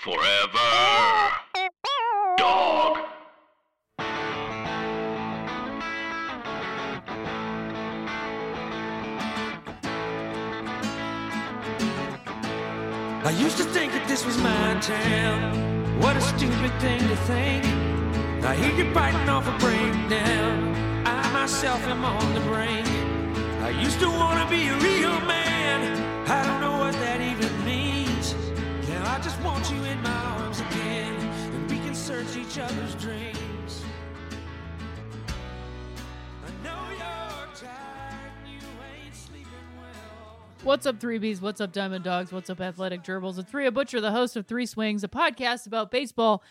Forever. Dog. I used to think that this was my town. What a stupid thing to think. I hear you biting off a breakdown. I myself am on the brink. I used to want to be a real man. Sleeping well. What's up, 3Bs? What's up, Diamond Dogs? What's up, Athletic Gerbils? It's Rhea Butcher, the host of Three Swings, a podcast about baseball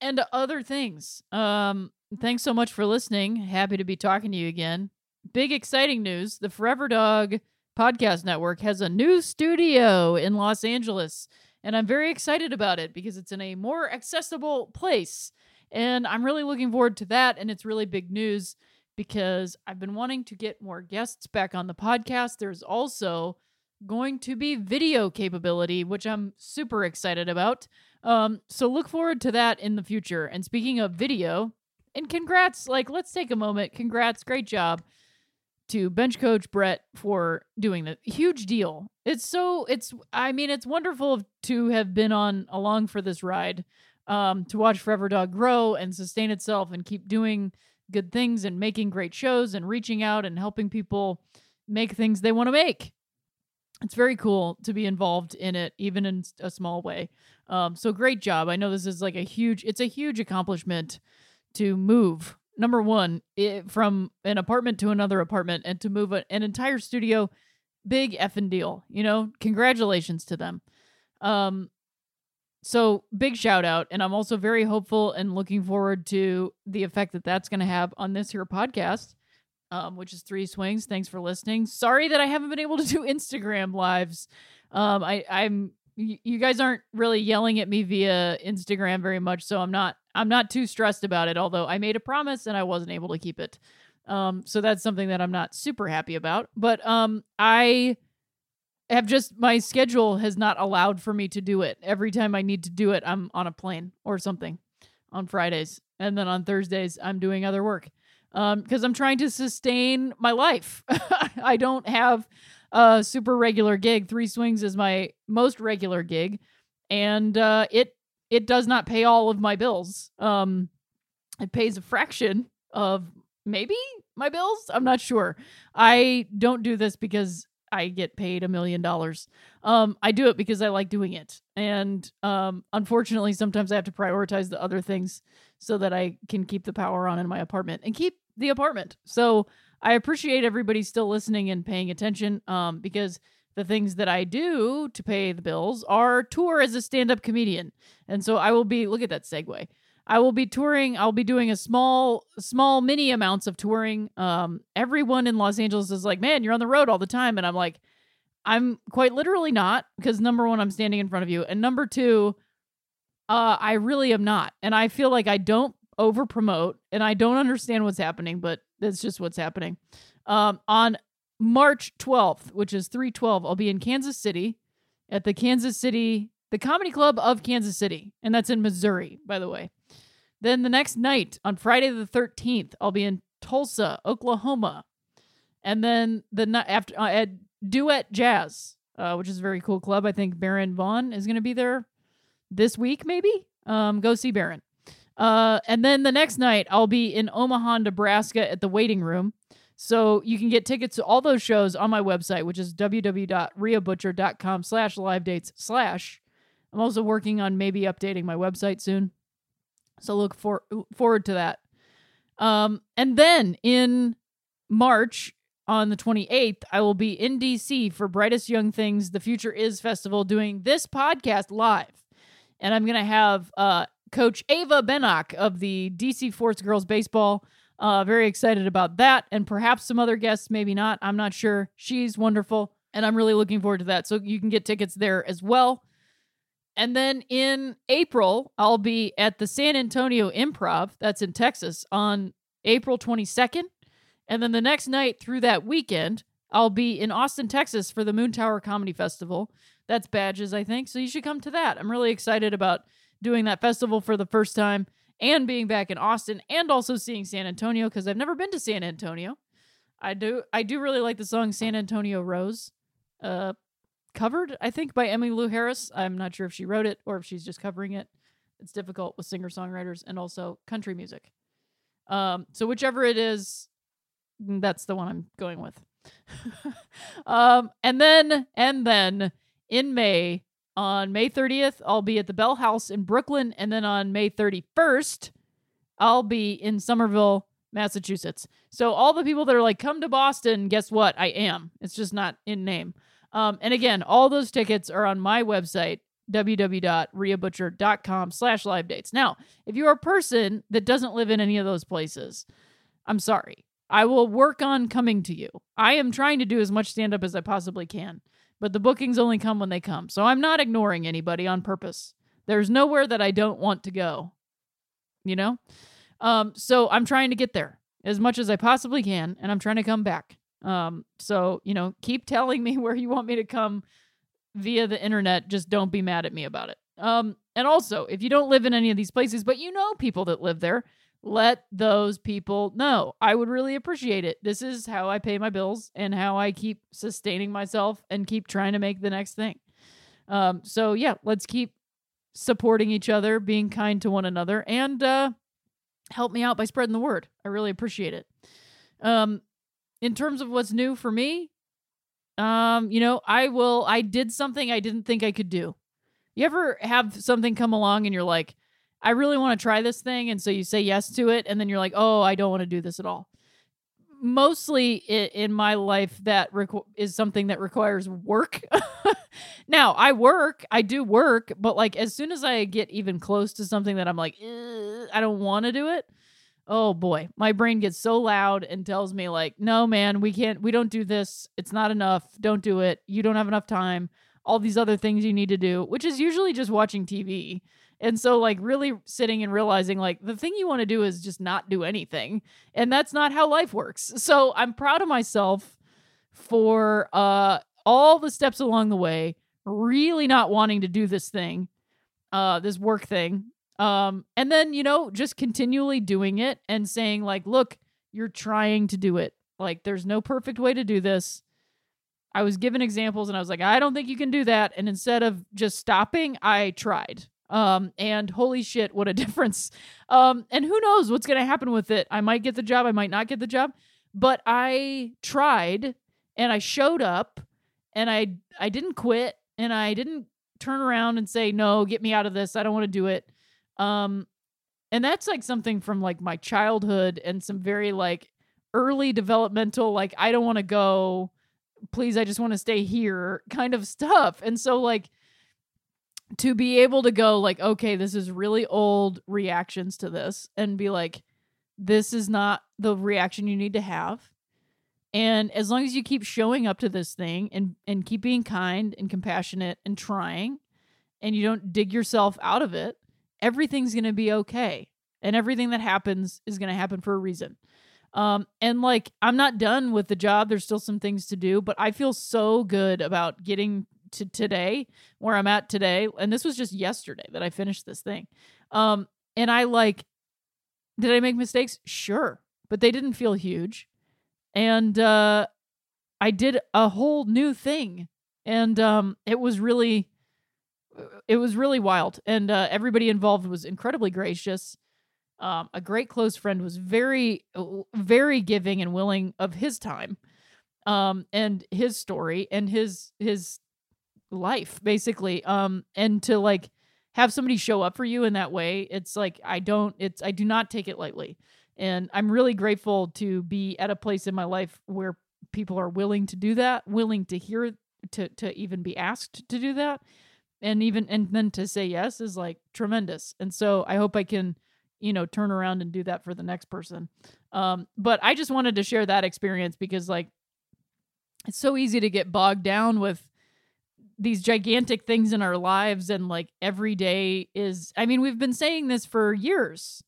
and other things. Um, thanks so much for listening. Happy to be talking to you again. Big exciting news. The Forever Dog Podcast Network has a new studio in Los Angeles, and I'm very excited about it because it's in a more accessible place. And I'm really looking forward to that, and it's really big news because I've been wanting to get more guests back on the podcast. There's also going to be video capability, which I'm super excited about. Um, so look forward to that in the future. And speaking of video, and congrats, like let's take a moment. Congrats, great job to bench coach Brett for doing the huge deal. It's so it's I mean it's wonderful to have been on along for this ride. Um, to watch Forever Dog grow and sustain itself and keep doing good things and making great shows and reaching out and helping people make things they want to make. It's very cool to be involved in it, even in a small way. Um, so great job. I know this is like a huge, it's a huge accomplishment to move. Number one, it, from an apartment to another apartment and to move a, an entire studio, big effing deal. You know, congratulations to them. Um, so big shout out, and I'm also very hopeful and looking forward to the effect that that's going to have on this here podcast, um, which is three swings. Thanks for listening. Sorry that I haven't been able to do Instagram lives. Um, I I'm you guys aren't really yelling at me via Instagram very much, so I'm not I'm not too stressed about it. Although I made a promise and I wasn't able to keep it, um, so that's something that I'm not super happy about. But um, I have just my schedule has not allowed for me to do it. Every time I need to do it, I'm on a plane or something on Fridays, and then on Thursdays I'm doing other work um because I'm trying to sustain my life. I don't have a super regular gig. Three swings is my most regular gig, and uh, it it does not pay all of my bills. Um, it pays a fraction of maybe my bills. I'm not sure. I don't do this because I get paid a million dollars. Um, I do it because I like doing it. And um, unfortunately, sometimes I have to prioritize the other things so that I can keep the power on in my apartment and keep the apartment. So I appreciate everybody still listening and paying attention um, because the things that I do to pay the bills are tour as a stand up comedian. And so I will be, look at that segue. I will be touring. I'll be doing a small, small, mini amounts of touring. Um, everyone in Los Angeles is like, "Man, you're on the road all the time," and I'm like, "I'm quite literally not," because number one, I'm standing in front of you, and number two, uh, I really am not, and I feel like I don't over promote, and I don't understand what's happening, but that's just what's happening. Um, on March 12th, which is 312, I'll be in Kansas City at the Kansas City, the Comedy Club of Kansas City, and that's in Missouri, by the way. Then the next night, on Friday the 13th, I'll be in Tulsa, Oklahoma. And then the night after uh, at Duet Jazz, uh, which is a very cool club. I think Baron Vaughn is going to be there this week, maybe. Um, go see Baron. Uh, and then the next night, I'll be in Omaha, Nebraska at the waiting room. So you can get tickets to all those shows on my website, which is www.rheabutcher.com slash live dates slash. I'm also working on maybe updating my website soon. So look for, forward to that. Um, and then in March on the 28th, I will be in DC for Brightest Young Things, The Future Is Festival, doing this podcast live. And I'm going to have uh, Coach Ava Bennock of the DC Force Girls Baseball. Uh, very excited about that. And perhaps some other guests, maybe not. I'm not sure. She's wonderful. And I'm really looking forward to that. So you can get tickets there as well. And then in April, I'll be at the San Antonio Improv, that's in Texas, on April 22nd. And then the next night through that weekend, I'll be in Austin, Texas for the Moontower Comedy Festival. That's badges, I think. So you should come to that. I'm really excited about doing that festival for the first time and being back in Austin and also seeing San Antonio because I've never been to San Antonio. I do I do really like the song San Antonio Rose. Uh covered, I think, by Emmylou Lou Harris. I'm not sure if she wrote it or if she's just covering it. It's difficult with singer songwriters and also country music. Um, so whichever it is, mm, that's the one I'm going with. um, and then and then in May, on May 30th, I'll be at the Bell House in Brooklyn. And then on May 31st, I'll be in Somerville, Massachusetts. So, all the people that are like, come to Boston, guess what? I am. It's just not in name. Um, and again, all those tickets are on my website, www.rheabutcher.com slash live dates. Now, if you're a person that doesn't live in any of those places, I'm sorry. I will work on coming to you. I am trying to do as much stand up as I possibly can but the bookings only come when they come. So I'm not ignoring anybody on purpose. There's nowhere that I don't want to go. You know? Um, so I'm trying to get there as much as I possibly can, and I'm trying to come back. Um, so, you know, keep telling me where you want me to come via the internet. Just don't be mad at me about it. Um, and also, if you don't live in any of these places, but you know people that live there, let those people know. I would really appreciate it. This is how I pay my bills and how I keep sustaining myself and keep trying to make the next thing. Um, so yeah, let's keep supporting each other, being kind to one another, and uh, help me out by spreading the word. I really appreciate it. Um, in terms of what's new for me, um, you know, I will. I did something I didn't think I could do. You ever have something come along and you're like, I really want to try this thing. And so you say yes to it. And then you're like, oh, I don't want to do this at all. Mostly in my life, that requ- is something that requires work. now, I work, I do work, but like as soon as I get even close to something that I'm like, I don't want to do it, oh boy, my brain gets so loud and tells me, like, no, man, we can't, we don't do this. It's not enough. Don't do it. You don't have enough time. All these other things you need to do, which is usually just watching TV. And so, like, really sitting and realizing, like, the thing you want to do is just not do anything. And that's not how life works. So I'm proud of myself for uh, all the steps along the way, really not wanting to do this thing, uh, this work thing. Um, and then, you know, just continually doing it and saying, like, look, you're trying to do it. Like, there's no perfect way to do this. I was given examples and I was like, I don't think you can do that. And instead of just stopping, I tried. Um, and holy shit, what a difference. Um, and who knows what's going to happen with it. I might get the job, I might not get the job, but I tried and I showed up and I I didn't quit and I didn't turn around and say, "No, get me out of this. I don't want to do it." Um, and that's like something from like my childhood and some very like early developmental like I don't want to go. Please, I just want to stay here kind of stuff. And so like to be able to go like okay this is really old reactions to this and be like this is not the reaction you need to have. And as long as you keep showing up to this thing and and keep being kind and compassionate and trying and you don't dig yourself out of it everything's going to be okay. And everything that happens is going to happen for a reason. Um and like i'm not done with the job. There's still some things to do but i feel so good about getting to today, where I'm at today, and this was just yesterday that I finished this thing. Um, and I like, did I make mistakes? Sure, but they didn't feel huge. And uh, I did a whole new thing, and um, it was really it was really wild, and uh, everybody involved was incredibly gracious. Um, a great close friend was very, very giving and willing of his time, um, and his story and his his life basically. Um, and to like have somebody show up for you in that way, it's like I don't, it's I do not take it lightly, and I'm really grateful to be at a place in my life where people are willing to do that, willing to hear to to even be asked to do that and even and then to say yes is like tremendous and so i hope i can you know turn around and do that for the next person um but i just wanted to share that experience because like it's so easy to get bogged down with these gigantic things in our lives and like every day is i mean we've been saying this for years.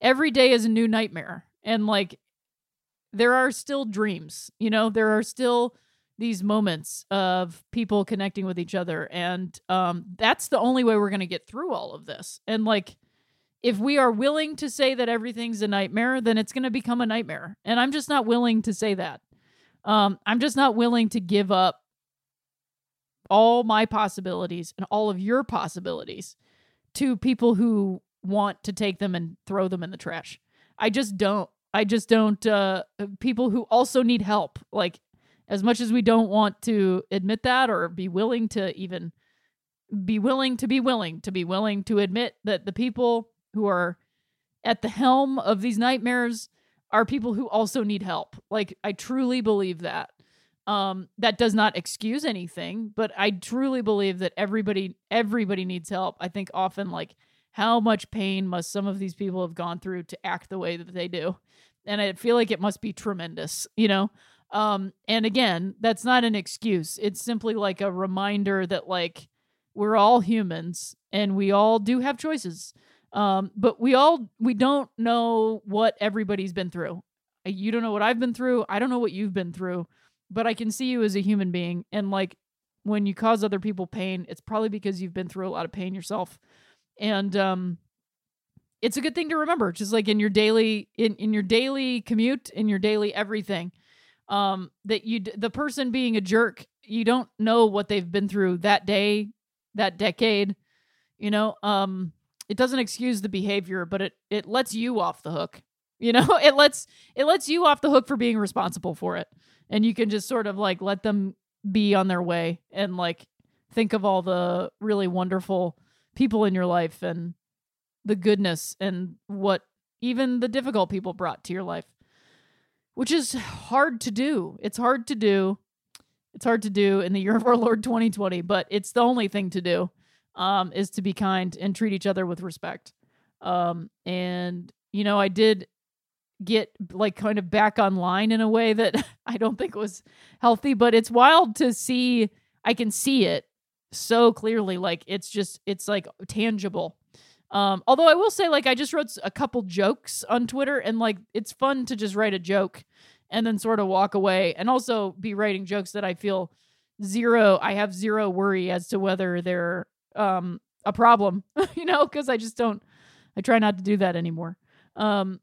Every day is a new nightmare. And like there are still dreams you know? There are still these moments of people connecting with each other. And um that's the only way we're going to get through all of this. And like if we are willing to say that everything's a nightmare then it's going to become a nightmare. And i'm just not willing to say that. Um i'm just not willing to give up all my possibilities and all of your possibilities to people who want to take them and throw them in the trash i just don't i just don't uh people who also need help like as much as we don't want to admit that or be willing to even be willing to be willing to be willing to admit that the people who are at the helm of these nightmares are people who also need help. Like I truly believe that. Um that does not excuse anything, but I truly believe that everybody everybody needs help. I think often like how much pain must some of these people have gone through to act the way that they do? And I feel like it must be tremendous, you know? Um, and again, that's not an excuse. It's simply like a reminder that like we're all humans and we all do have choices. Um, but we all we don't know what everybody's been through. You don't know what I've been through. I don't know what you've been through, but I can see you as a human being. And like when you cause other people pain, it's probably because you've been through a lot of pain yourself. And um it's a good thing to remember, just like in your daily in, in your daily commute, in your daily everything um that you the person being a jerk you don't know what they've been through that day that decade you know um it doesn't excuse the behavior but it it lets you off the hook you know it lets it lets you off the hook for being responsible for it and you can just sort of like let them be on their way and like think of all the really wonderful people in your life and the goodness and what even the difficult people brought to your life which is hard to do. It's hard to do. It's hard to do in the year of our Lord 2020, but it's the only thing to do um, is to be kind and treat each other with respect. Um, and, you know, I did get like kind of back online in a way that I don't think was healthy, but it's wild to see. I can see it so clearly. Like it's just, it's like tangible. Um, although I will say, like, I just wrote a couple jokes on Twitter, and like, it's fun to just write a joke and then sort of walk away, and also be writing jokes that I feel zero. I have zero worry as to whether they're um a problem, you know, because I just don't. I try not to do that anymore. Um,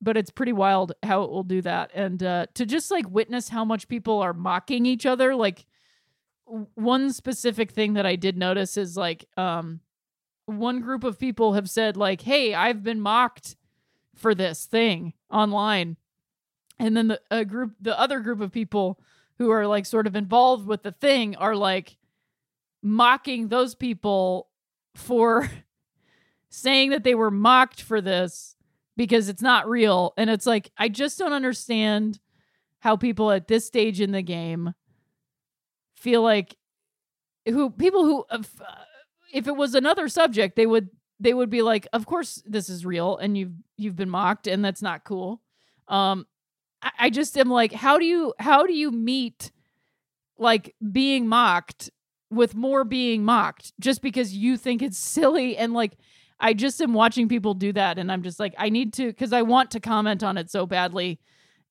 but it's pretty wild how it will do that, and uh, to just like witness how much people are mocking each other. Like, one specific thing that I did notice is like, um one group of people have said like hey i've been mocked for this thing online and then the a group the other group of people who are like sort of involved with the thing are like mocking those people for saying that they were mocked for this because it's not real and it's like i just don't understand how people at this stage in the game feel like who people who uh, if it was another subject, they would they would be like, "Of course this is real, and you've you've been mocked, and that's not cool." Um, I, I just am like, how do you how do you meet like being mocked with more being mocked just because you think it's silly and like I just am watching people do that and I'm just like I need to cuz I want to comment on it so badly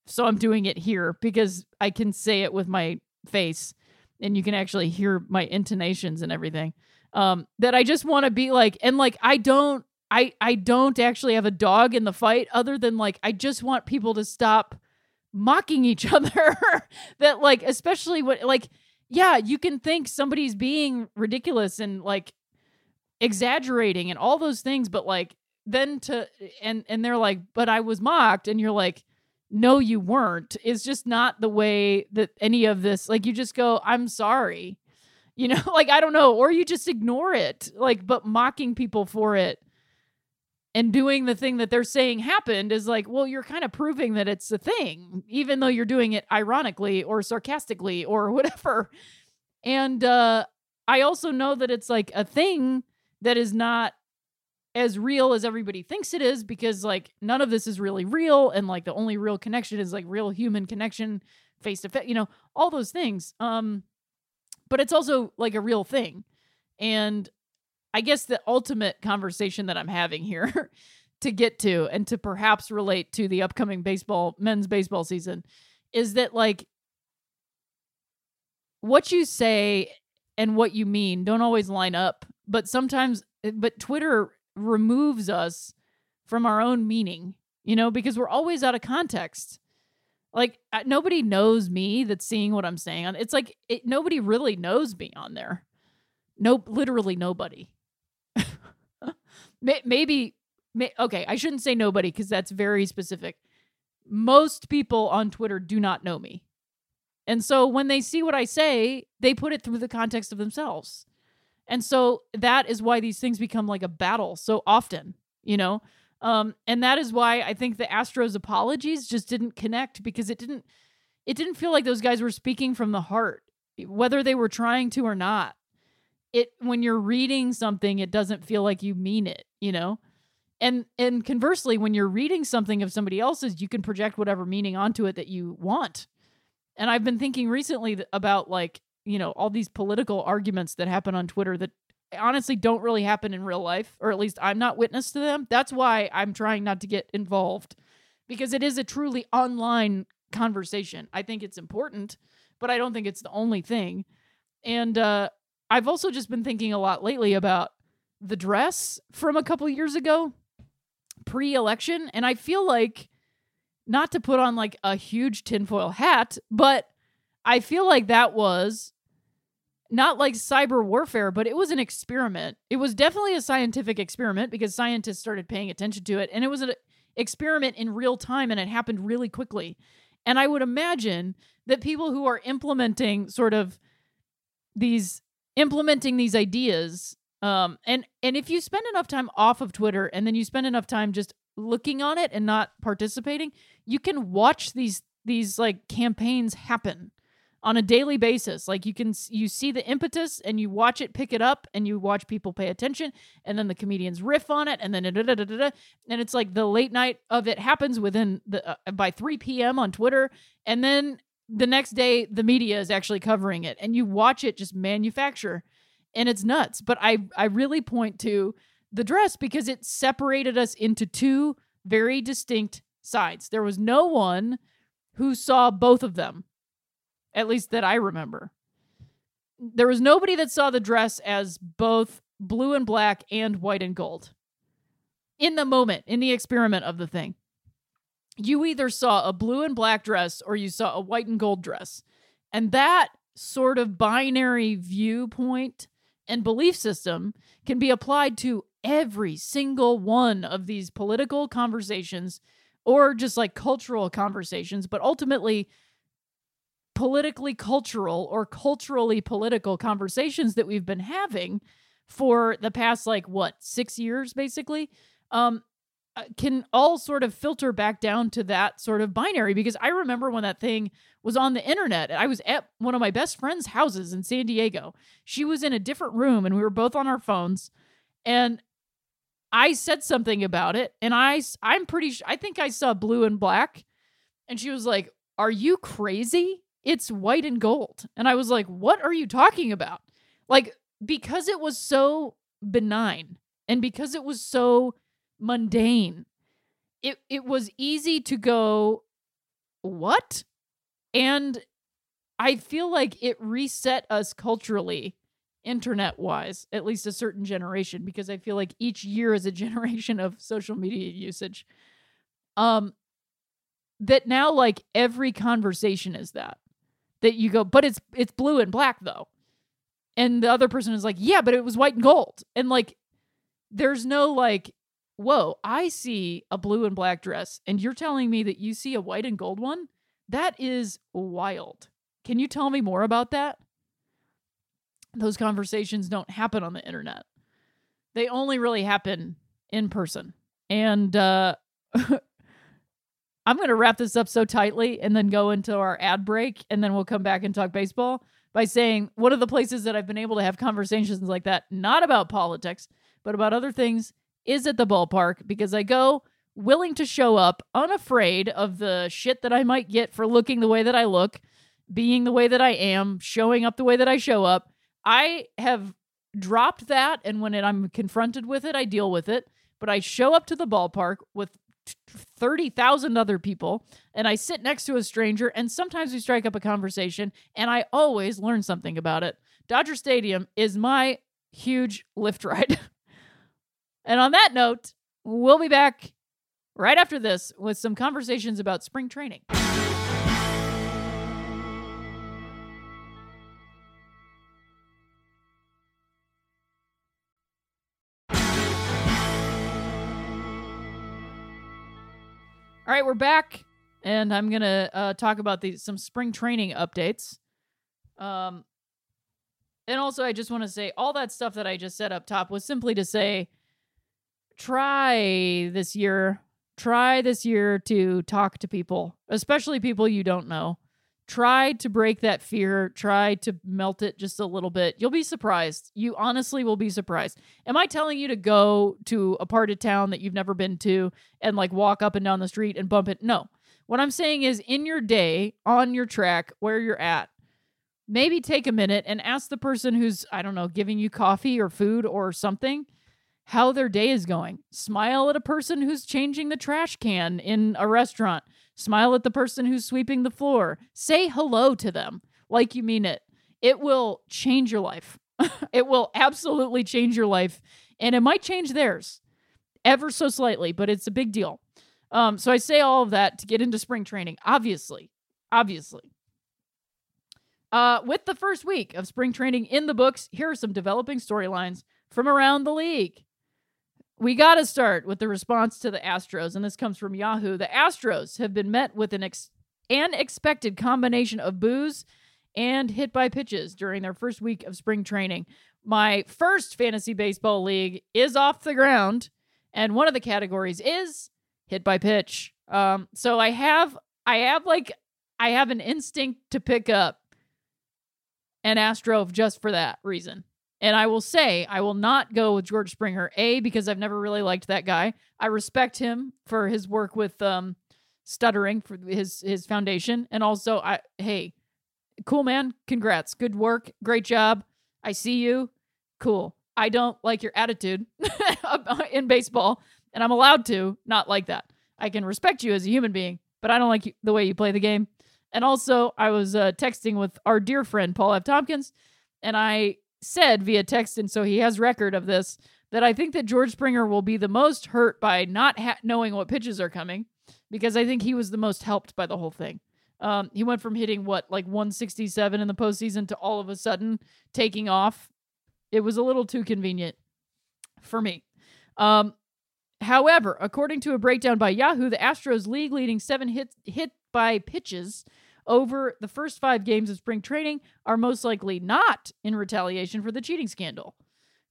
so I'm doing it here because I can say it with my face and you can actually hear my intonations and everything um, that I just want to be like, and like I don't, I I don't actually have a dog in the fight, other than like I just want people to stop mocking each other. that like, especially what like yeah, you can think somebody's being ridiculous and like exaggerating and all those things, but like then to and and they're like, but I was mocked, and you're like, no, you weren't. Is just not the way that any of this. Like you just go, I'm sorry, you know, like I don't know, or you just ignore it. Like, but mocking people for it and doing the thing that they're saying happened is like, well, you're kind of proving that it's a thing, even though you're doing it ironically or sarcastically or whatever. And uh, I also know that it's like a thing that is not as real as everybody thinks it is because like none of this is really real and like the only real connection is like real human connection face to face you know all those things um but it's also like a real thing and i guess the ultimate conversation that i'm having here to get to and to perhaps relate to the upcoming baseball men's baseball season is that like what you say and what you mean don't always line up but sometimes eh, but twitter removes us from our own meaning, you know, because we're always out of context. Like nobody knows me that's seeing what I'm saying on. It's like it, nobody really knows me on there. No, literally nobody. maybe, may, okay, I shouldn't say nobody because that's very specific. Most people on Twitter do not know me. And so when they see what I say, they put it through the context of themselves. And so that is why these things become like a battle so often, you know? Um, and that is why I think the Astros apologies just didn't connect because it didn't it didn't feel like those guys were speaking from the heart, whether they were trying to or not. It when you're reading something, it doesn't feel like you mean it, you know? And and conversely, when you're reading something of somebody else's, you can project whatever meaning onto it that you want. And I've been thinking recently about like you know, all these political arguments that happen on Twitter that honestly don't really happen in real life, or at least I'm not witness to them. That's why I'm trying not to get involved because it is a truly online conversation. I think it's important, but I don't think it's the only thing. And uh, I've also just been thinking a lot lately about the dress from a couple years ago, pre election. And I feel like, not to put on like a huge tinfoil hat, but I feel like that was not like cyber warfare, but it was an experiment. It was definitely a scientific experiment because scientists started paying attention to it. And it was an experiment in real time and it happened really quickly. And I would imagine that people who are implementing sort of these implementing these ideas um and and if you spend enough time off of Twitter and then you spend enough time just looking on it and not participating, you can watch these these like campaigns happen on a daily basis. Like you can you see the impetus and you watch it pick it up and you watch people pay attention and then the comedians riff on it and then and it's like the late night of it happens within the uh, by 3 p.m. on Twitter and then the next day the media is actually covering it and you watch it just manufacture and it's nuts. But I I really point to the dress because it separated us into two very distinct sides. There was no one who saw both of them at least that I remember. There was nobody that saw the dress as both blue and black and white and gold. In the moment, in the experiment of the thing, you either saw a blue and black dress or you saw a white and gold dress. And that sort of binary viewpoint and belief system can be applied to every single one of these political conversations or just like cultural conversations, but ultimately politically cultural or culturally political conversations that we've been having for the past like what six years basically um uh, can all sort of filter back down to that sort of binary because I remember when that thing was on the internet. I was at one of my best friend's houses in San Diego. She was in a different room and we were both on our phones and I said something about it and I I'm pretty sure I think I saw blue and black and she was like, "Are you crazy?" It's white and gold. And I was like, what are you talking about? Like, because it was so benign and because it was so mundane, it, it was easy to go, what? And I feel like it reset us culturally, internet wise, at least a certain generation, because I feel like each year is a generation of social media usage. Um, that now like every conversation is that that you go, but it's it's blue and black though. And the other person is like, yeah, but it was white and gold. And like, there's no like, whoa, I see a blue and black dress, and you're telling me that you see a white and gold one? That is wild. Can you tell me more about that? Those conversations don't happen on the internet. They only really happen in person. And uh I'm going to wrap this up so tightly and then go into our ad break and then we'll come back and talk baseball by saying one of the places that I've been able to have conversations like that, not about politics, but about other things, is at the ballpark because I go willing to show up, unafraid of the shit that I might get for looking the way that I look, being the way that I am, showing up the way that I show up. I have dropped that, and when it, I'm confronted with it, I deal with it. But I show up to the ballpark with 30,000 other people and I sit next to a stranger and sometimes we strike up a conversation and I always learn something about it. Dodger Stadium is my huge lift ride. and on that note, we'll be back right after this with some conversations about spring training. Right, we're back, and I'm gonna uh, talk about some spring training updates. Um, and also, I just want to say all that stuff that I just said up top was simply to say, try this year, try this year to talk to people, especially people you don't know. Try to break that fear. Try to melt it just a little bit. You'll be surprised. You honestly will be surprised. Am I telling you to go to a part of town that you've never been to and like walk up and down the street and bump it? No. What I'm saying is, in your day, on your track, where you're at, maybe take a minute and ask the person who's, I don't know, giving you coffee or food or something how their day is going. Smile at a person who's changing the trash can in a restaurant. Smile at the person who's sweeping the floor. Say hello to them like you mean it. It will change your life. it will absolutely change your life. And it might change theirs ever so slightly, but it's a big deal. Um, so I say all of that to get into spring training, obviously. Obviously. Uh, with the first week of spring training in the books, here are some developing storylines from around the league we got to start with the response to the Astros, and this comes from Yahoo. The Astros have been met with an ex- an expected combination of boos and hit by pitches during their first week of spring training. My first fantasy baseball league is off the ground, and one of the categories is hit by pitch. Um, so I have I have like I have an instinct to pick up an Astro just for that reason. And I will say, I will not go with George Springer. A, because I've never really liked that guy. I respect him for his work with um, stuttering for his his foundation, and also, I hey, cool man, congrats, good work, great job. I see you, cool. I don't like your attitude in baseball, and I'm allowed to not like that. I can respect you as a human being, but I don't like the way you play the game. And also, I was uh, texting with our dear friend Paul F. Tompkins, and I said via text, and so he has record of this, that I think that George Springer will be the most hurt by not ha- knowing what pitches are coming because I think he was the most helped by the whole thing. Um, he went from hitting what like 167 in the postseason to all of a sudden taking off. It was a little too convenient for me. Um, however, according to a breakdown by Yahoo, the Astros league leading seven hit hit by pitches over the first five games of spring training are most likely not in retaliation for the cheating scandal.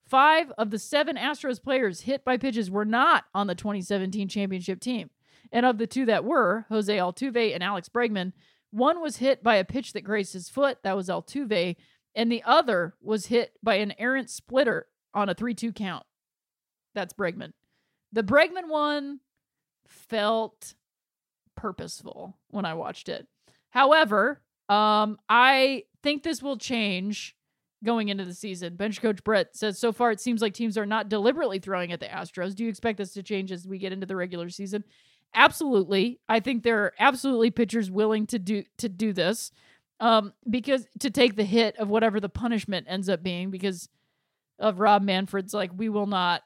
Five of the seven Astros players hit by pitches were not on the 2017 championship team. And of the two that were, Jose Altuve and Alex Bregman, one was hit by a pitch that grazed his foot, that was Altuve, and the other was hit by an errant splitter on a 3 2 count. That's Bregman. The Bregman one felt purposeful when I watched it. However, um, I think this will change going into the season. Bench coach Brett says so far it seems like teams are not deliberately throwing at the Astros. Do you expect this to change as we get into the regular season? Absolutely. I think there are absolutely pitchers willing to do to do this. Um, because to take the hit of whatever the punishment ends up being because of Rob Manfred's like we will not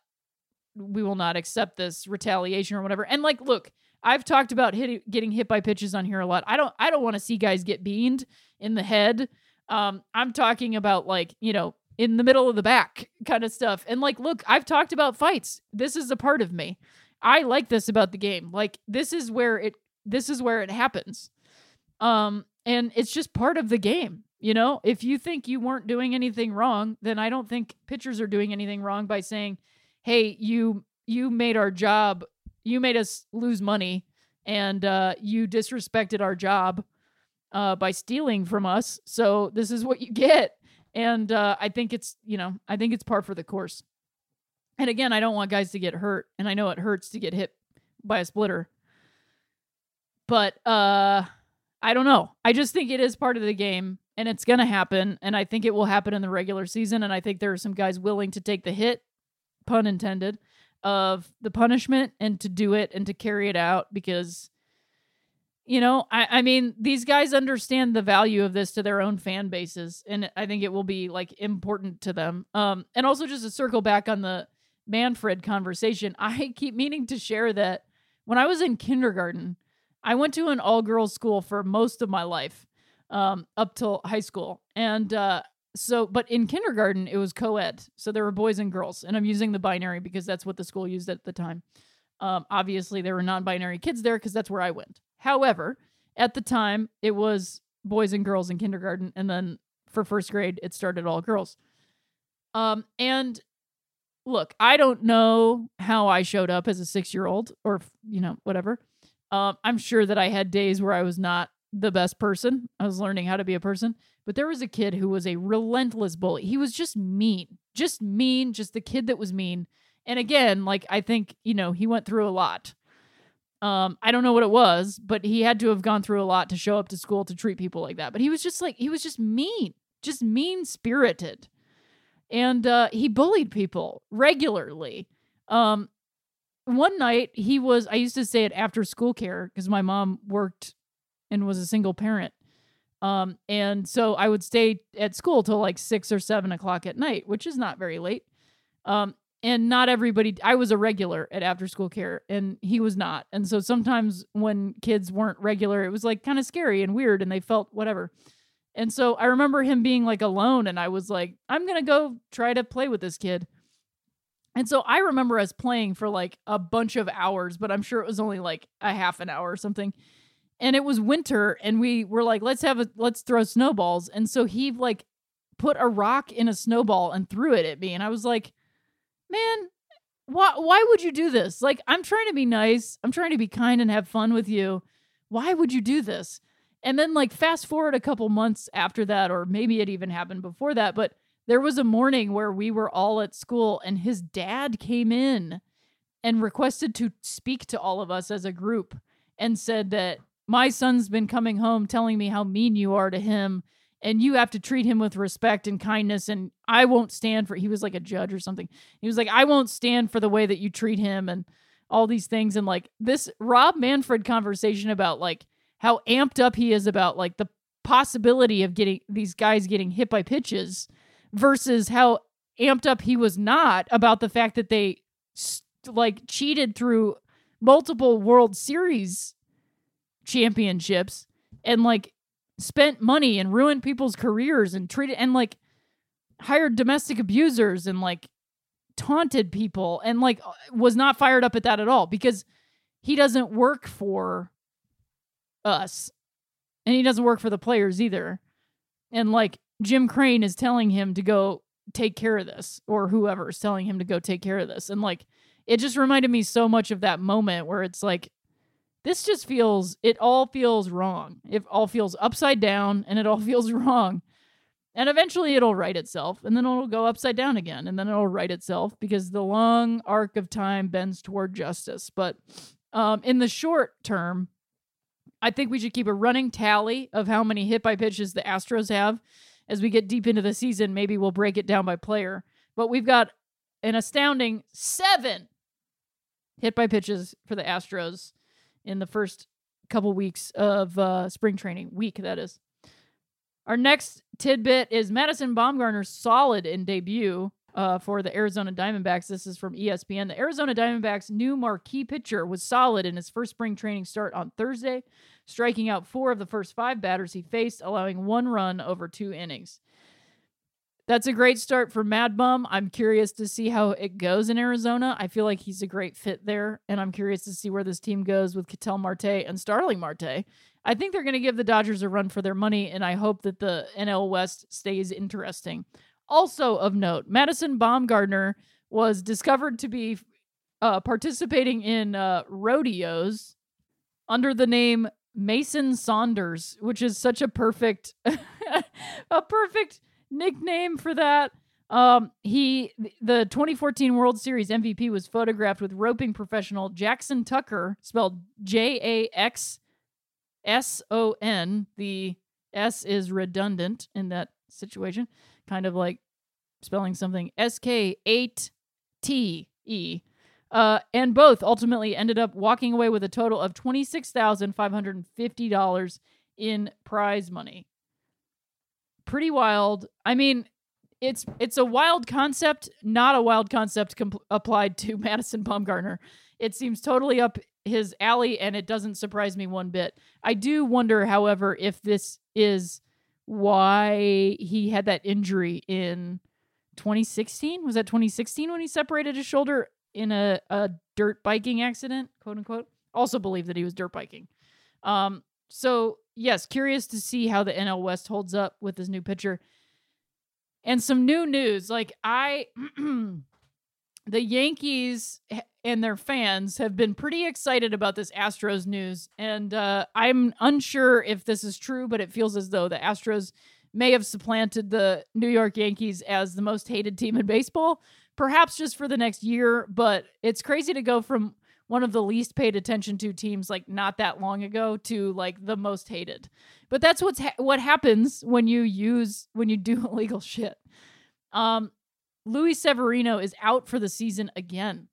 we will not accept this retaliation or whatever. And like look, I've talked about hit, getting hit by pitches on here a lot. I don't I don't want to see guys get beamed in the head. Um, I'm talking about like you know in the middle of the back kind of stuff. And like, look, I've talked about fights. This is a part of me. I like this about the game. Like this is where it this is where it happens. Um, and it's just part of the game. You know, if you think you weren't doing anything wrong, then I don't think pitchers are doing anything wrong by saying, "Hey, you you made our job, you made us lose money, and uh, you disrespected our job uh, by stealing from us. So this is what you get." And uh, I think it's you know I think it's par for the course. And again, I don't want guys to get hurt, and I know it hurts to get hit by a splitter. But uh, I don't know. I just think it is part of the game and it's going to happen. And I think it will happen in the regular season. And I think there are some guys willing to take the hit, pun intended, of the punishment and to do it and to carry it out because, you know, I, I mean, these guys understand the value of this to their own fan bases. And I think it will be like important to them. Um, and also just to circle back on the Manfred conversation, I keep meaning to share that when I was in kindergarten, I went to an all girls school for most of my life um, up till high school. And uh, so, but in kindergarten, it was co ed. So there were boys and girls. And I'm using the binary because that's what the school used at the time. Um, obviously, there were non binary kids there because that's where I went. However, at the time, it was boys and girls in kindergarten. And then for first grade, it started all girls. Um, and look, I don't know how I showed up as a six year old or, you know, whatever. Um, I'm sure that I had days where I was not the best person. I was learning how to be a person. But there was a kid who was a relentless bully. He was just mean, just mean, just the kid that was mean. And again, like I think, you know, he went through a lot. Um, I don't know what it was, but he had to have gone through a lot to show up to school to treat people like that. But he was just like he was just mean, just mean spirited. And uh he bullied people regularly. Um one night he was I used to say it after school care because my mom worked and was a single parent. Um, and so I would stay at school till like six or seven o'clock at night, which is not very late. Um, and not everybody, I was a regular at after school care and he was not. And so sometimes when kids weren't regular, it was like kind of scary and weird and they felt whatever. And so I remember him being like alone and I was like, I'm going to go try to play with this kid. And so I remember us playing for like a bunch of hours, but I'm sure it was only like a half an hour or something and it was winter and we were like let's have a let's throw snowballs. And so he like put a rock in a snowball and threw it at me and i was like man why why would you do this? Like i'm trying to be nice i'm trying to be kind and have fun with you. Why would you do this? And then like fast forward a couple months after that or maybe it even happened before that but there was a morning where we were all at school and his dad came in and requested to speak to all of us as a group and said that my son's been coming home telling me how mean you are to him and you have to treat him with respect and kindness and I won't stand for he was like a judge or something. He was like I won't stand for the way that you treat him and all these things and like this Rob Manfred conversation about like how amped up he is about like the possibility of getting these guys getting hit by pitches versus how amped up he was not about the fact that they like cheated through multiple World Series championships and like spent money and ruined people's careers and treated and like hired domestic abusers and like taunted people and like uh, was not fired up at that at all because he doesn't work for us and he doesn't work for the players either. And like Jim Crane is telling him to go take care of this or whoever is telling him to go take care of this. And like it just reminded me so much of that moment where it's like this just feels it all feels wrong. It all feels upside down and it all feels wrong. And eventually it'll right itself and then it'll go upside down again and then it'll right itself because the long arc of time bends toward justice. But um, in the short term i think we should keep a running tally of how many hit by pitches the astros have. As we get deep into the season maybe we'll break it down by player. But we've got an astounding seven hit by pitches for the astros in the first couple weeks of uh, spring training week. That is. Our next tidbit is Madison Bumgarner's solid in debut. uh, for the Arizona Diamondbacks. This is from ESPN. The Arizona Diamondbacks' new marquee pitcher was solid in his first spring training start on Thursday, striking out four of the first five batters he faced, allowing one run over two innings. That's a great start for Mad Bum. I'm curious to see how it goes in Arizona. I feel like he's a great fit there, and I'm curious to see where this team goes with Ketel Marte and Starling Marte. I think they're going to give the Dodgers a run for their money, and I hope that the NL West stays interesting. Also of note, Madison Bumgarner was discovered to be uh, participating in uh, rodeos under the name Mason Saunders, which is such a perfect, a perfect nickname for that. Um, he the 2014 World Series MVP was photographed with roping professional Jaxson Tucker, spelled J A X S O N. The S is redundant in that situation, kind of like spelling something S K 8 T E. Uh, and both ultimately ended up walking away with a total of $26,550 in prize money. Pretty wild. I mean, it's it's a wild concept, not a wild concept applied to Madison Bumgarner. It seems totally up his alley, and it doesn't surprise me one bit. I do wonder, however, if this is why he had that injury in 2016. Was that 2016 when he separated his shoulder in a, a dirt biking accident, quote unquote? Also believe that he was dirt biking. Um, so yes, curious to see how the NL West holds up with this new pitcher. And some new news, like I the Yankees and their fans have been pretty excited about this Astros news. And uh, I'm unsure if this is true, but it feels as though the Astros may have supplanted the New York Yankees as the most hated team in baseball, perhaps just for the next year. But it's crazy to go from one of the least paid attention to teams like not that long ago to like the most hated. But that's what's ha- what happens when you use when you do illegal shit. Um, Luis Severino is out for the season again.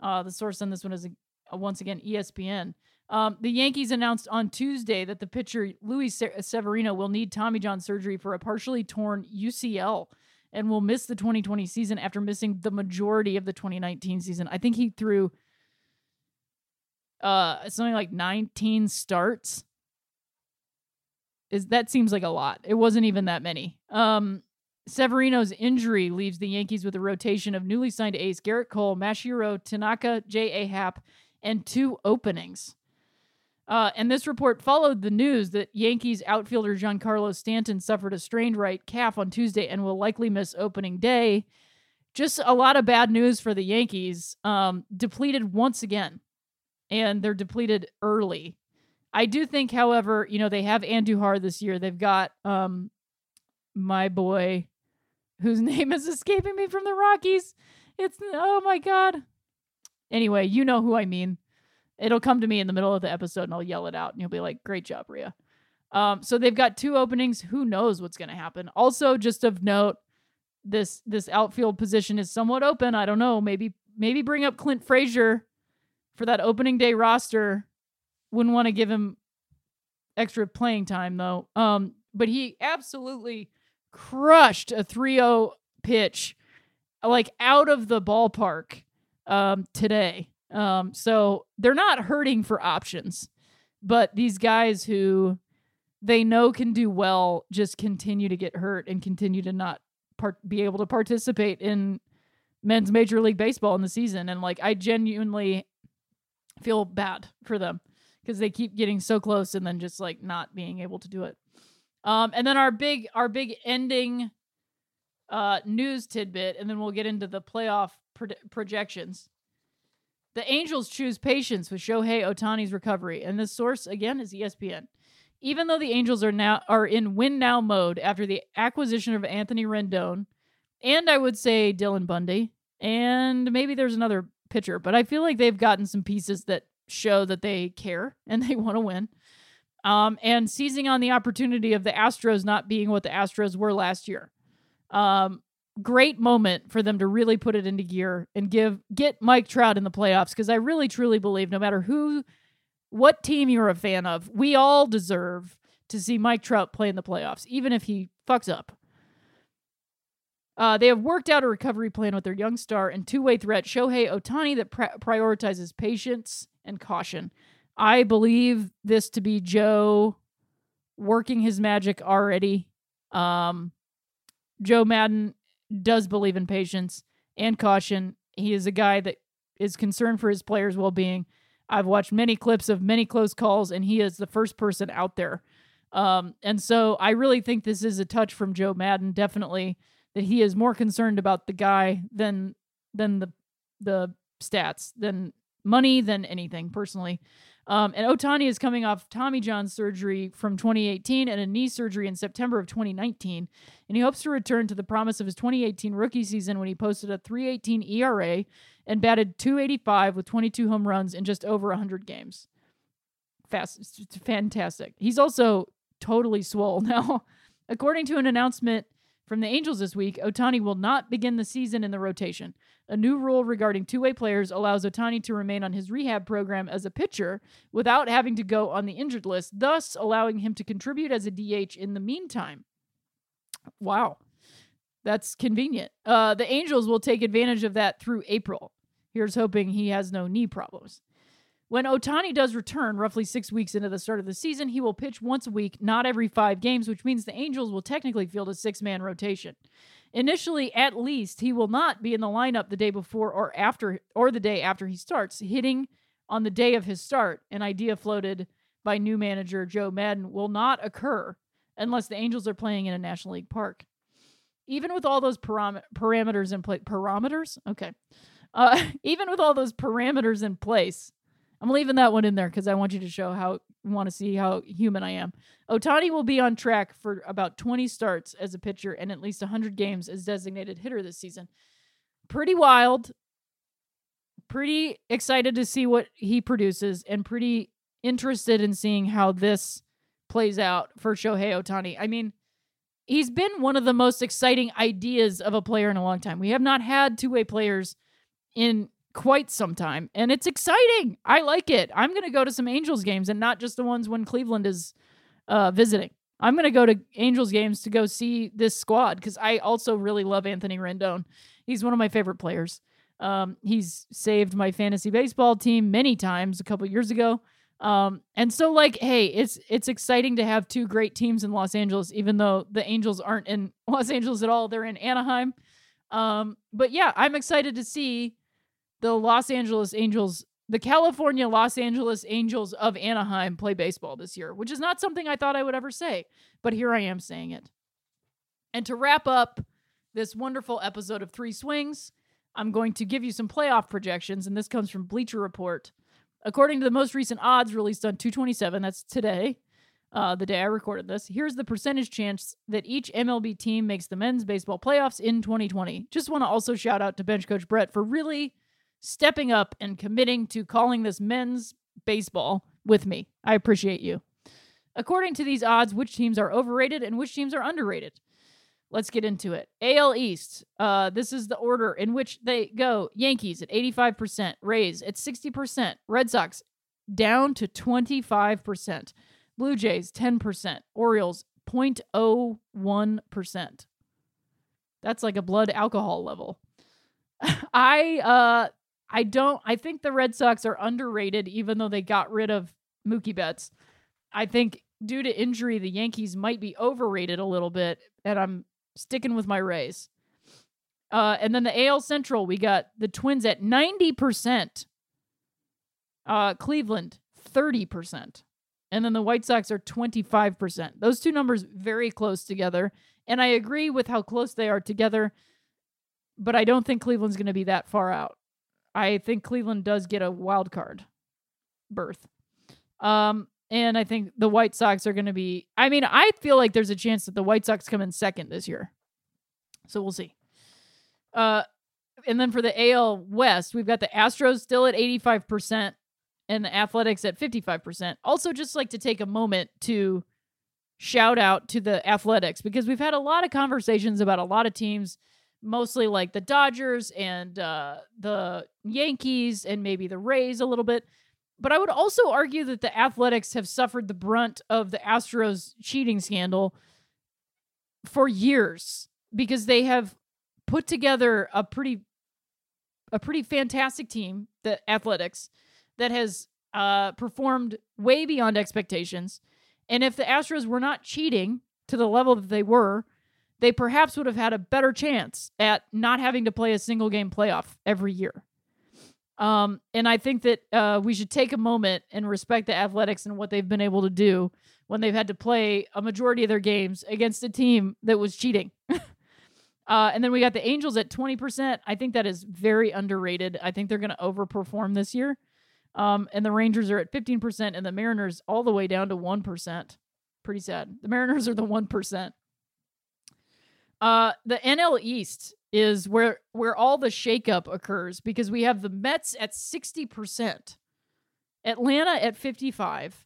Uh, the source on this one is uh, once again ESPN. Um, the Yankees announced on Tuesday that the pitcher Luis Severino will need Tommy John surgery for a partially torn UCL and will miss the 2020 season after missing the majority of the 2019 season. I think he threw uh something like 19 starts. Is that seems like a lot. It wasn't even that many. Um Severino's injury leaves the Yankees with a rotation of newly signed ace Gerrit Cole, Masahiro Tanaka, J.A. Happ, and two openings. Uh, and this report followed the news that Yankees outfielder Giancarlo Stanton suffered a strained right calf on Tuesday and will likely miss opening day. Just a lot of bad news for the Yankees. Um, depleted once again, and they're depleted early. I do think, however, you know they have Andujar this year. They've got um, my boy, whose name is escaping me from the Rockies. It's oh my god. Anyway, you know who I mean. It'll come to me in the middle of the episode and I'll yell it out and you'll be like, "Great job, Rhea." Um, so they've got two openings. Who knows what's going to happen? Also, just of note, this this outfield position is somewhat open. I don't know. Maybe maybe bring up Clint Frazier for that opening day roster. Wouldn't want to give him extra playing time though. Um, but he absolutely crushed a 3-0 pitch like out of the ballpark um today. Um so they're not hurting for options. But these guys who they know can do well just continue to get hurt and continue to not part- be able to participate in men's major league baseball in the season and like I genuinely feel bad for them because they keep getting so close and then just like not being able to do it. Um, and then our big our big ending uh, news tidbit, and then we'll get into the playoff pro- projections. The Angels choose patience with Shohei Ohtani's recovery, and this source again is ESPN. Even though the Angels are now are in win now mode after the acquisition of Anthony Rendon, and I would say Dylan Bundy, and maybe there's another pitcher, but I feel like they've gotten some pieces that show that they care and they want to win. Um, and seizing on the opportunity of the Astros not being what the Astros were last year. Um, great moment for them to really put it into gear and give get Mike Trout in the playoffs because I really truly believe no matter who what team you're a fan of, we all deserve to see Mike Trout play in the playoffs, even if he fucks up. Uh, they have worked out a recovery plan with their young star and two way threat Shohei Ohtani that pri- prioritizes patience and caution. I believe this to be Joe working his magic already. Um, Joe Maddon does believe in patience and caution. He is a guy that is concerned for his players' well being. I've watched many clips of many close calls, and he is the first person out there. Um, and so I really think this is a touch from Joe Maddon, definitely that he is more concerned about the guy than than the the stats, than money, than anything personally. Um, and Ohtani is coming off Tommy John surgery from 2018 and a knee surgery in September of 2019. And he hopes to return to the promise of his 2018 rookie season when he posted a 318 ERA and batted 285 with 22 home runs in just over 100 games. Fast, fantastic. He's also totally swole now. According to an announcement from the Angels this week, Ohtani will not begin the season in the rotation. A new rule regarding two way players allows Ohtani to remain on his rehab program as a pitcher without having to go on the injured list, thus allowing him to contribute as a DH in the meantime. Wow. That's convenient. Uh, the Angels will take advantage of that through April. Here's hoping he has no knee problems. When Ohtani does return, roughly six weeks into the start of the season, he will pitch once a week, not every five games, which means the Angels will technically field a six man rotation. Initially, at least, he will not be in the lineup the day before or after or the day after he starts. Hitting on the day of his start, an idea floated by new manager Joe Maddon will not occur unless the Angels are playing in a National League park. Even with all those param- parameters in place, parameters? Okay. Uh, even with all those parameters in place, I'm leaving that one in there because I want you to show how want to see how human I am. Ohtani will be on track for about 20 starts as a pitcher and at least 100 games as designated hitter this season. Pretty wild. Pretty excited to see what he produces and pretty interested in seeing how this plays out for Shohei Ohtani. I mean, he's been one of the most exciting ideas of a player in a long time. We have not had two way players in quite some time, and it's exciting. I like it. I'm going to go to some Angels games and not just the ones when Cleveland is uh, visiting. I'm going to go to Angels games to go see this squad because I also really love Anthony Rendon. He's one of my favorite players. Um, he's saved my fantasy baseball team many times a couple years ago. Um, and so like, hey, it's it's exciting to have two great teams in Los Angeles, even though the Angels aren't in Los Angeles at all. They're in Anaheim. Um, but yeah, I'm excited to see the Los Angeles Angels, the California Los Angeles Angels of Anaheim play baseball this year, which is not something I thought I would ever say, but here I am saying it. And to wrap up this wonderful episode of Three Swings, I'm going to give you some playoff projections, and this comes from Bleacher Report. According to the most recent odds released on 227, that's today, uh, the day I recorded this, here's the percentage chance that each MLB team makes the men's baseball playoffs in 2020. Just want to also shout out to bench coach Brett for really stepping up and committing to calling this men's baseball with me. I appreciate you. According to these odds, which teams are overrated and which teams are underrated? Let's get into it. AL East. Uh, this is the order in which they go. Yankees at 85%, Rays at 60%, Red Sox down to 25%, Blue Jays 10%, Orioles 0.01%. That's like a blood alcohol level. I uh I don't. I think the Red Sox are underrated, even though they got rid of Mookie Betts. I think due to injury, the Yankees might be overrated a little bit, and I'm sticking with my Rays. Uh, and then the AL Central, we got the Twins at 90%, uh, Cleveland 30%, and then the White Sox are 25%. Those two numbers very close together. And I agree with how close they are together, but I don't think Cleveland's going to be that far out. I think Cleveland does get a wild card berth. Um, and I think the White Sox are going to be. I mean, I feel like there's a chance that the White Sox come in second this year. So we'll see. Uh, and then for the AL West, we've got the Astros still at 85% and the Athletics at 55%. Also, just like to take a moment to shout out to the Athletics because we've had a lot of conversations about a lot of teams mostly like the Dodgers and uh, the Yankees and maybe the Rays a little bit. But I would also argue that the Athletics have suffered the brunt of the Astros cheating scandal for years because they have put together a pretty a pretty fantastic team, the Athletics, that has uh, performed way beyond expectations. And if the Astros were not cheating to the level that they were, they perhaps would have had a better chance at not having to play a single game playoff every year. Um, and I think that uh, we should take a moment and respect the Athletics and what they've been able to do when they've had to play a majority of their games against a team that was cheating. uh, and then we got the Angels at 20%. I think that is very underrated. I think they're going to overperform this year. Um, and the Rangers are at 15%, and the Mariners all the way down to 1%. Pretty sad. The Mariners are the 1%. Uh, the NL East is where where all the shakeup occurs because we have the Mets at 60%, Atlanta at 55,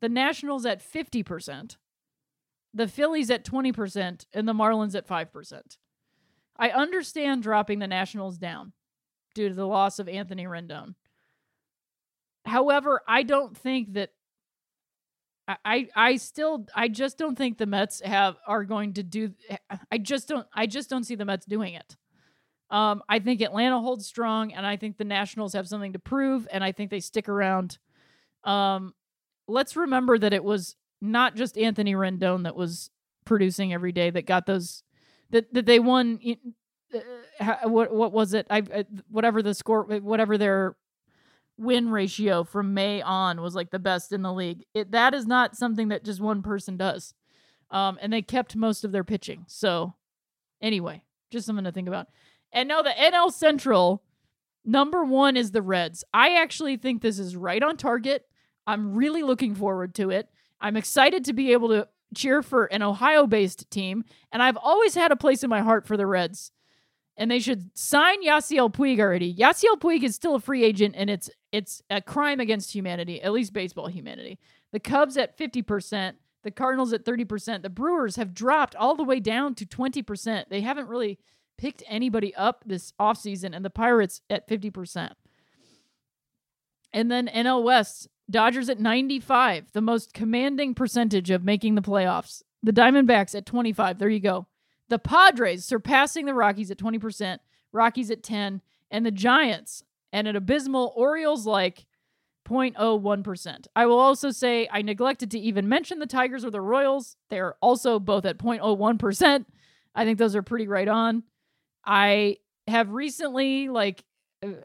the Nationals at 50%, the Phillies at 20%, and the Marlins at 5%. I understand dropping the Nationals down due to the loss of Anthony Rendon. However, I don't think that I I still I just don't think the Mets have are going to do I just don't I just don't see the Mets doing it. Um I think Atlanta holds strong and I think the Nationals have something to prove and I think they stick around. Um let's remember that it was not just Anthony Rendon that was producing every day that got those that that they won uh, what what was it I uh, whatever the score whatever their win ratio from May on was like the best in the league. It that is not something that just one person does. Um, and they kept most of their pitching. So anyway, just something to think about. And now the NL Central number one is the Reds. I actually think this is right on target. I'm really looking forward to it. I'm excited to be able to cheer for an Ohio based team. And I've always had a place in my heart for the Reds and they should sign Yasiel Puig already. Yasiel Puig is still a free agent, and it's it's a crime against humanity, at least baseball humanity. The Cubs at fifty percent, the Cardinals at thirty percent. The Brewers have dropped all the way down to twenty percent. They haven't really picked anybody up this offseason, and the Pirates at fifty percent. And then NL West, Dodgers at 95, the most commanding percentage of making the playoffs. The Diamondbacks at 25. There you go. The Padres surpassing the Rockies at 20%, Rockies at 10, and the Giants and an abysmal Orioles like 0.01%. I will also say I neglected to even mention the Tigers or the Royals. They're also both at 0.01%. I think those are pretty right on. I have recently like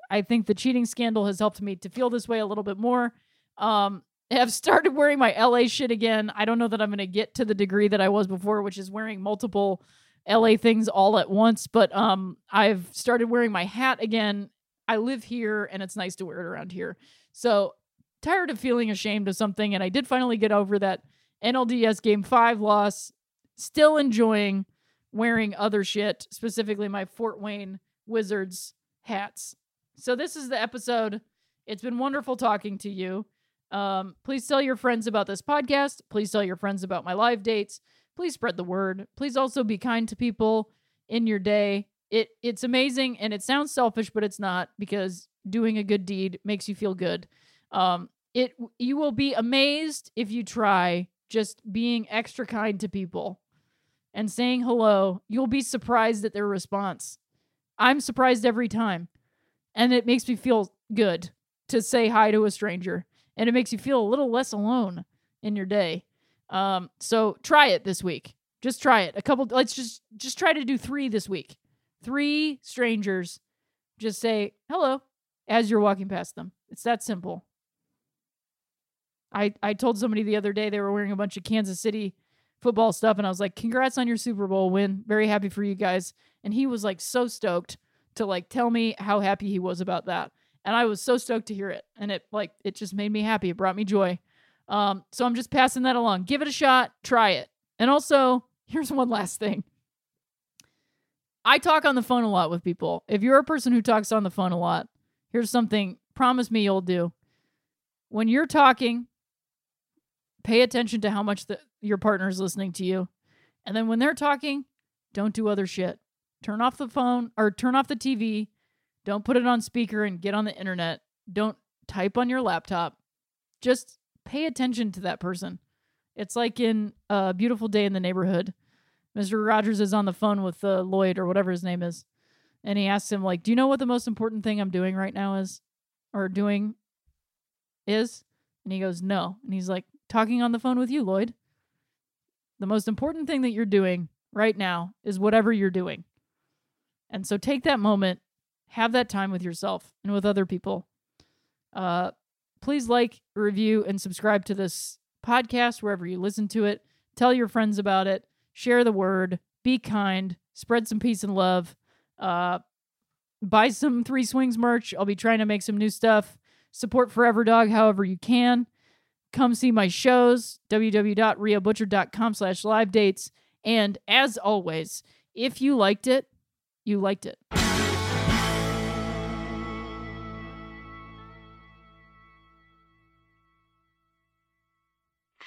I think the cheating scandal has helped me to feel this way a little bit more. Um have started wearing my LA shit again. I don't know that I'm going to get to the degree that I was before, which is wearing multiple LA things all at once, but um I've started wearing my hat again. I live here and it's nice to wear it around here. So tired of feeling ashamed of something and I did finally get over that NLDS game 5 loss. Still enjoying wearing other shit, specifically my Fort Wayne Wizards hats. So this is the episode. It's been wonderful talking to you. Um, please tell your friends about this podcast. Please tell your friends about my live dates please spread the word. Please also be kind to people in your day. It it's amazing and it sounds selfish, but it's not because doing a good deed makes you feel good. Um, it you will be amazed if you try just being extra kind to people and saying hello. You'll be surprised at their response. I'm surprised every time. And it makes me feel good to say hi to a stranger. And it makes you feel a little less alone in your day. Um, so try it this week. Just try it. A couple. Let's just just try to do three this week. Three strangers. Just say hello as you're walking past them. It's that simple. I I told somebody the other day they were wearing a bunch of Kansas City football stuff, and I was like, "Congrats on your Super Bowl win. Very happy for you guys." And he was like so stoked to like tell me how happy he was about that, and I was so stoked to hear it, and it like it just made me happy. It brought me joy. Um, so I'm just passing that along. Give it a shot, try it. And also, here's one last thing. I talk on the phone a lot with people. If you're a person who talks on the phone a lot, here's something promise me you'll do. When you're talking, pay attention to how much the, your partner is listening to you. And then when they're talking, don't do other shit. Turn off the phone or turn off the TV. Don't put it on speaker and get on the internet. Don't type on your laptop. Just pay attention to that person. It's like in a beautiful day in the neighborhood. Mr. Rogers is on the phone with uh, Lloyd or whatever his name is, and he asks him like, "Do you know what the most important thing I'm doing right now is, or doing is?" And he goes, "No." And he's like, "Talking on the phone with you, Lloyd. The most important thing that you're doing right now is whatever you're doing." And so take that moment, have that time with yourself and with other people. Uh, please like, review, and subscribe to this podcast wherever you listen to it. Tell your friends about it. Share the word. Be kind. Spread some peace and love. Uh, buy some Three Swings merch. I'll be trying to make some new stuff. Support Forever Dog however you can. Come see my shows, www.rheabutcher.com slash live dates. And as always, if you liked it, you liked it.